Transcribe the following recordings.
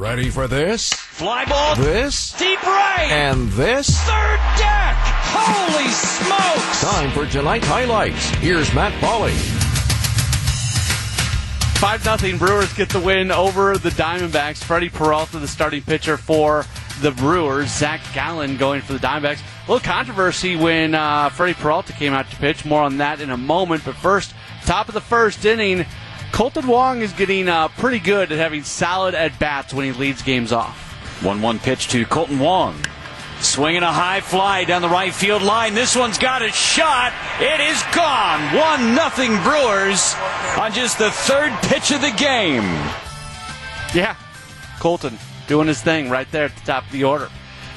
Ready for this? Fly ball. This? Deep right. And this? Third deck. Holy smokes. Time for tonight's highlights. Here's Matt Pauley. 5 0 Brewers get the win over the Diamondbacks. Freddie Peralta, the starting pitcher for the Brewers. Zach Gallen going for the Diamondbacks. A little controversy when uh, Freddie Peralta came out to pitch. More on that in a moment. But first, top of the first inning, Kolten Wong is getting uh, pretty good at having solid at bats when he leads games off. 1 1 pitch to Kolten Wong. Swinging a high fly down the right field line. This one's got a shot. It is gone. 1 nothing Brewers on just the third pitch of the game. Yeah, Kolten doing his thing right there at the top of the order.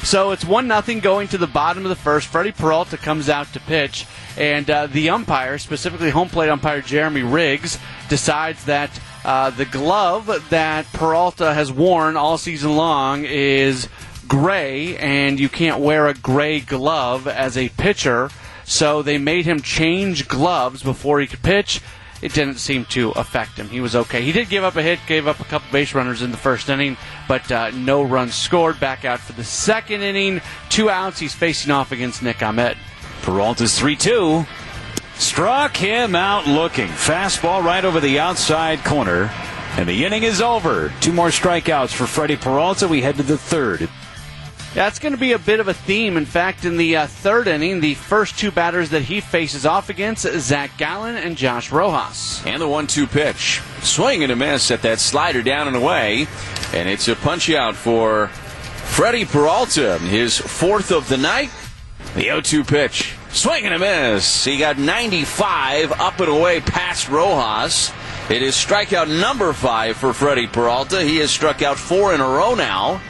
So it's 1 0 going to the bottom of the first. Freddie Peralta comes out to pitch, and uh, the umpire, specifically home plate umpire Jeremy Riggs, decides that uh, the glove that Peralta has worn all season long is gray, and you can't wear a gray glove as a pitcher. So they made him change gloves before he could pitch. It didn't seem to affect him. He was okay. He did give up a hit, gave up a couple base runners in the first inning, but uh, no runs scored. Back out for the second inning. Two outs. He's facing off against Nick Ahmed. Peralta's 3 2. Struck him out looking. Fastball right over the outside corner. And the inning is over. Two more strikeouts for Freddie Peralta. We head to the third. That's going to be a bit of a theme. In fact, in the uh, third inning, the first two batters that he faces off against, Zach Gallen and Josh Rojas. And the one two pitch. Swing and a miss at that slider down and away. And it's a punch out for Freddie Peralta, his fourth of the night. The 0 2 pitch. Swing and a miss. He got 95 up and away past Rojas. It is strikeout number five for Freddie Peralta. He has struck out four in a row now.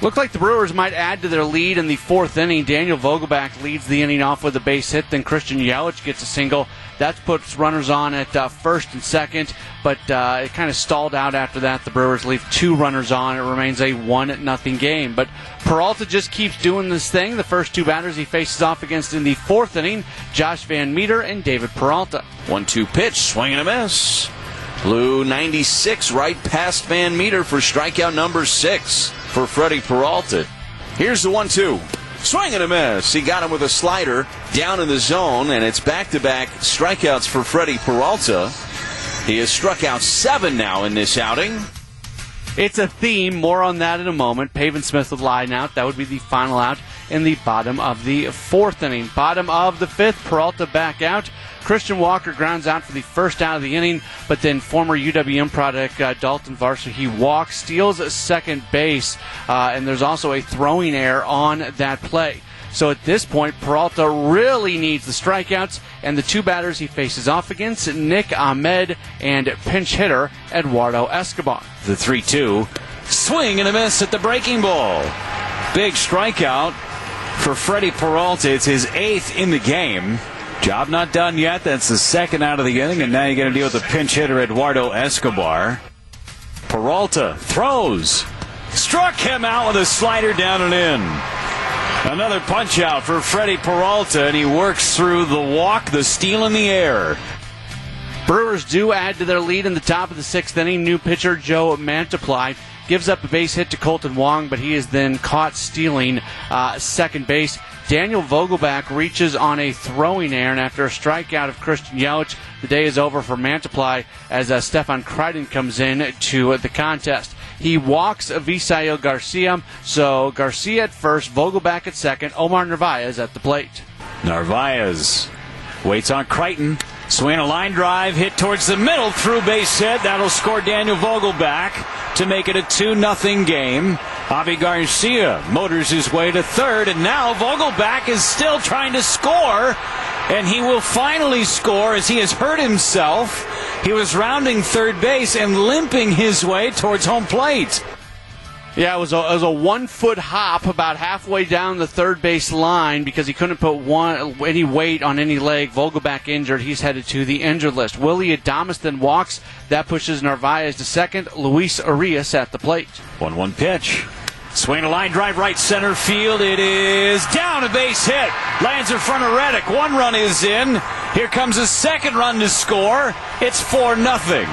Looked like the Brewers might add to their lead in the fourth inning. Daniel Vogelbach leads the inning off with a base hit. Then Christian Yelich gets a single. That puts runners on at uh, first and second, but uh, it kind of stalled out after that. The Brewers leave two runners on. It remains a one nothing game. But Peralta just keeps doing this thing. The first two batters he faces off against in the fourth inning, Josh VanMeter and David Peralta. One two pitch, swing and a miss. Blue 96 right past VanMeter for strikeout number six for Freddie Peralta. Here's the one two. Swing and a miss. He got him with a slider down in the zone, and it's back to back strikeouts for Freddie Peralta. He has struck out seven now in this outing. It's a theme. More on that in a moment. Pavin Smith with line out. That would be the final out in the bottom of the fourth inning. Bottom of the fifth, Peralta back out. Christian Walker grounds out for the first out of the inning, but then former UWM product uh, Dalton Varsho he walks, steals second base, uh, and there's also a throwing error on that play. So at this point, Peralta really needs the strikeouts, and the two batters he faces off against Nick Ahmed and pinch hitter Eduardo Escobar. The 3 2. Swing and a miss at the breaking ball. Big strikeout for Freddie Peralta. It's his eighth in the game. Job not done yet. That's the second out of the inning, and now you're going to deal with the pinch hitter Eduardo Escobar. Peralta throws. Struck him out with a slider down and in. Another punch out for Freddie Peralta, and he works through the walk, the steal in the air. Brewers do add to their lead in the top of the sixth inning. New pitcher Joe Mantiply gives up a base hit to Kolten Wong, but he is then caught stealing uh, second base. Daniel Vogelbach reaches on a throwing error, and after a strikeout of Christian Yelich, the day is over for Mantiply as uh, Stefan Crichton comes in to the contest. He walks Avisail Garcia, so Garcia at first, Vogelbach at second, Omar Narvaez at the plate. Narvaez waits on Crichton. Swing a line drive, hit towards the middle, through base hit. That'll score Daniel Vogelbach to make it a 2 0 game. Avi Garcia motors his way to third, and now Vogelbach is still trying to score, and he will finally score as he has hurt himself. He was rounding third base and limping his way towards home plate. Yeah, it was, a, it was a one foot hop about halfway down the third base line because he couldn't put one any weight on any leg. Vogelbach injured. He's headed to the injured list. Willy Adames then walks. That pushes Narvaez to second. Luis Urias at the plate. 1 1 pitch. Swing a line drive right center field. It is down a base hit. Lands in front of Reddick. One run is in. Here comes a second run to score. It's 4 nothing.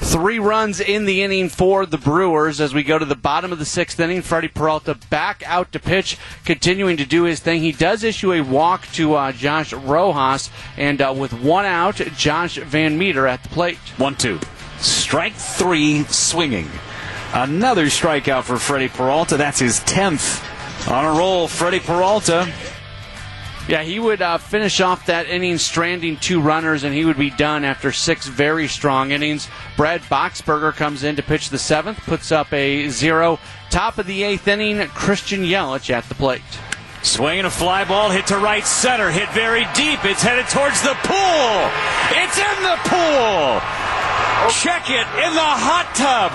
Three runs in the inning for the Brewers as we go to the bottom of the sixth inning. Freddie Peralta back out to pitch, continuing to do his thing. He does issue a walk to uh, Josh Rojas, and uh, with one out, Josh VanMeter at the plate. One, two. Strike three, swinging. Another strikeout for Freddie Peralta. That's his 10th on a roll. Freddie Peralta Yeah, he would uh, finish off that inning stranding two runners, and he would be done after six very strong innings. Brad Boxberger comes in to pitch the seventh, puts up a zero. Top of the eighth inning, Christian Yelich at the plate. Swinging a fly ball, hit to right center, hit very deep. It's headed towards the pool. It's in the pool. Check it in the hot tub.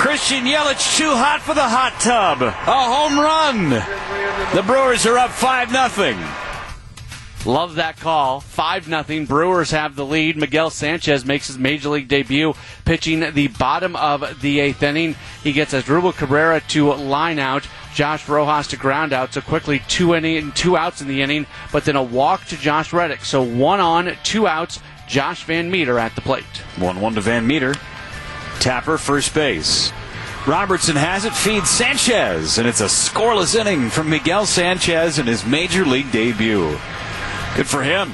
Christian Yelich too hot for the hot tub. A home run. The Brewers are up 5 nothing. Love that call. 5 0. Brewers have the lead. Miguel Sanchez makes his major league debut pitching the bottom of the eighth inning. He gets Asdrubal Cabrera to line out. Josh Rojas to ground out. So quickly two inning, two outs in the inning, but then a walk to Josh Reddick. So one on, two outs. Josh VanMeter at the plate. 1 1 to VanMeter. Tapper, first base. Robertson has it, feeds Sanchez, and it's a scoreless inning from Miguel Sanchez in his major league debut. Good for him.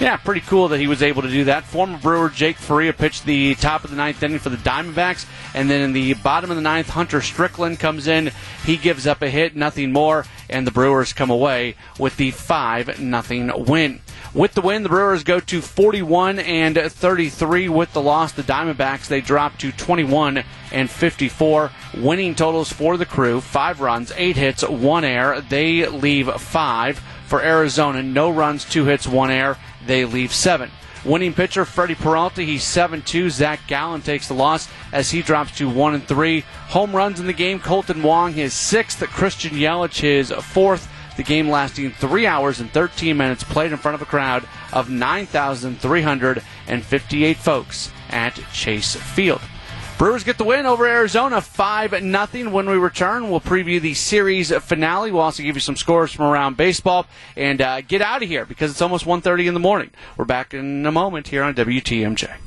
Yeah, pretty cool that he was able to do that. Former Brewer Jake Faria pitched the top of the ninth inning for the Diamondbacks, and then in the bottom of the ninth, Hunter Strickland comes in. He gives up a hit, nothing more, and the Brewers come away with the five nothing win. With the win, the Brewers go to 41 and 33. With the loss, the Diamondbacks they drop to 21 and 54. Winning totals for the crew: five runs, eight hits, one error. They leave five. For Arizona, no runs, two hits, one error. They leave seven. Winning pitcher Freddie Peralta, he's 7-2. Zach Gallen takes the loss as he drops to 1 and 3. Home runs in the game, Kolten Wong his sixth, Christian Yelich his fourth. The game lasting 3 hours and 13 minutes, played in front of a crowd of 9,358 folks at Chase Field. Brewers get the win over Arizona 5 0. When we return, we'll preview the series finale. We'll also give you some scores from around baseball and uh, get out of here because it's almost 1.30 in the morning. We're back in a moment here on WTMJ.